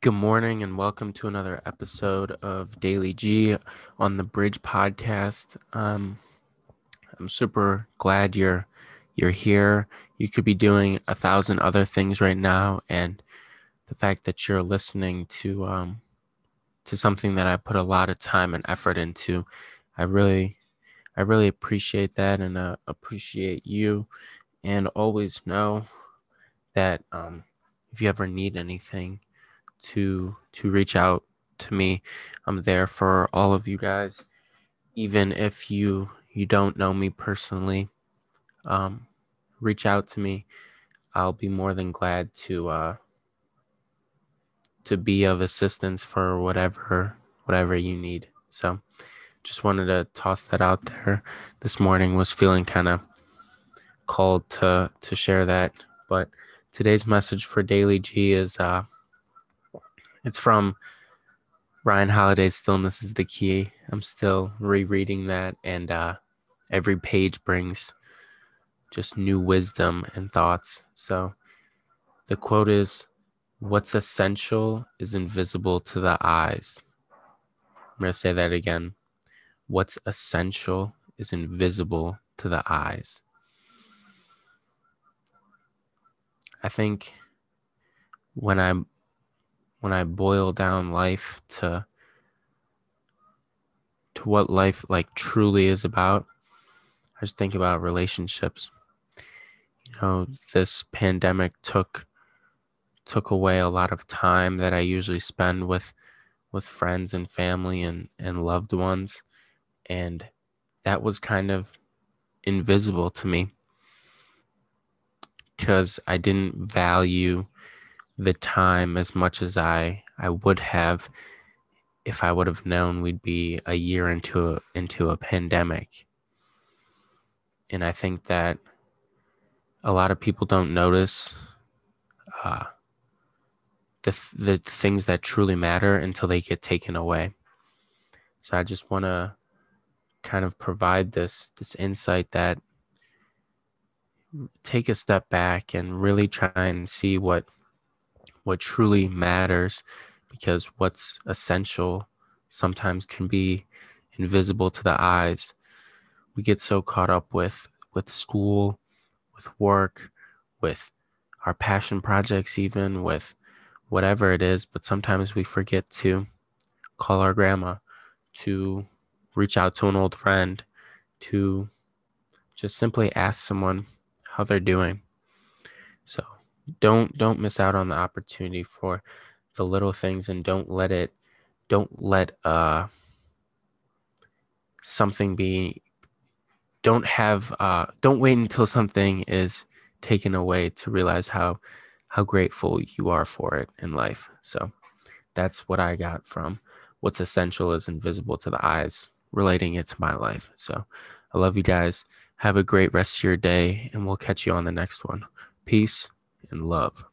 Good morning and welcome to another episode of Daily G on the Bridge podcast. Um, I'm super glad you're you're here. You could be doing a thousand other things right now, and the fact that you're listening to um, to something that I put a lot of time and effort into, I really I really appreciate that and uh, appreciate you, and always know that um, if you ever need anything to to reach out to me. I'm there for all of you guys, even if you you don't know me personally. Um, reach out to me. I'll be more than glad to uh, to be of assistance for whatever whatever you need. So, just wanted to toss that out there. This morning was feeling kind of called to to share that, but today's message for Daily G is uh, it's from Ryan Holiday's Stillness is the Key. I'm still rereading that, and uh, every page brings just new wisdom and thoughts. So the quote is What's essential is invisible to the eyes. I'm going to say that again. What's essential is invisible to the eyes. I think when I'm when I boil down life to to what life like truly is about, I just think about relationships. You know, this pandemic took took away a lot of time that I usually spend with with friends and family and and loved ones and that was kind of invisible to me because I didn't value the time as much as I I would have if I would have known we'd be a year into a, into a pandemic. And I think that a lot of people don't notice uh, the the things that truly matter until they get taken away. So I just want to kind of provide this this insight that take a step back and really try and see what what truly matters because what's essential sometimes can be invisible to the eyes. We get so caught up with with school, with work, with our passion projects even with whatever it is, but sometimes we forget to call our grandma, to reach out to an old friend, to just simply ask someone how they're doing. So don't don't miss out on the opportunity for the little things and don't let it don't let uh something be don't have uh don't wait until something is taken away to realize how how grateful you are for it in life. So that's what i got from what's essential is invisible to the eyes relating it to my life. So i love you guys. Have a great rest of your day and we'll catch you on the next one. Peace and love.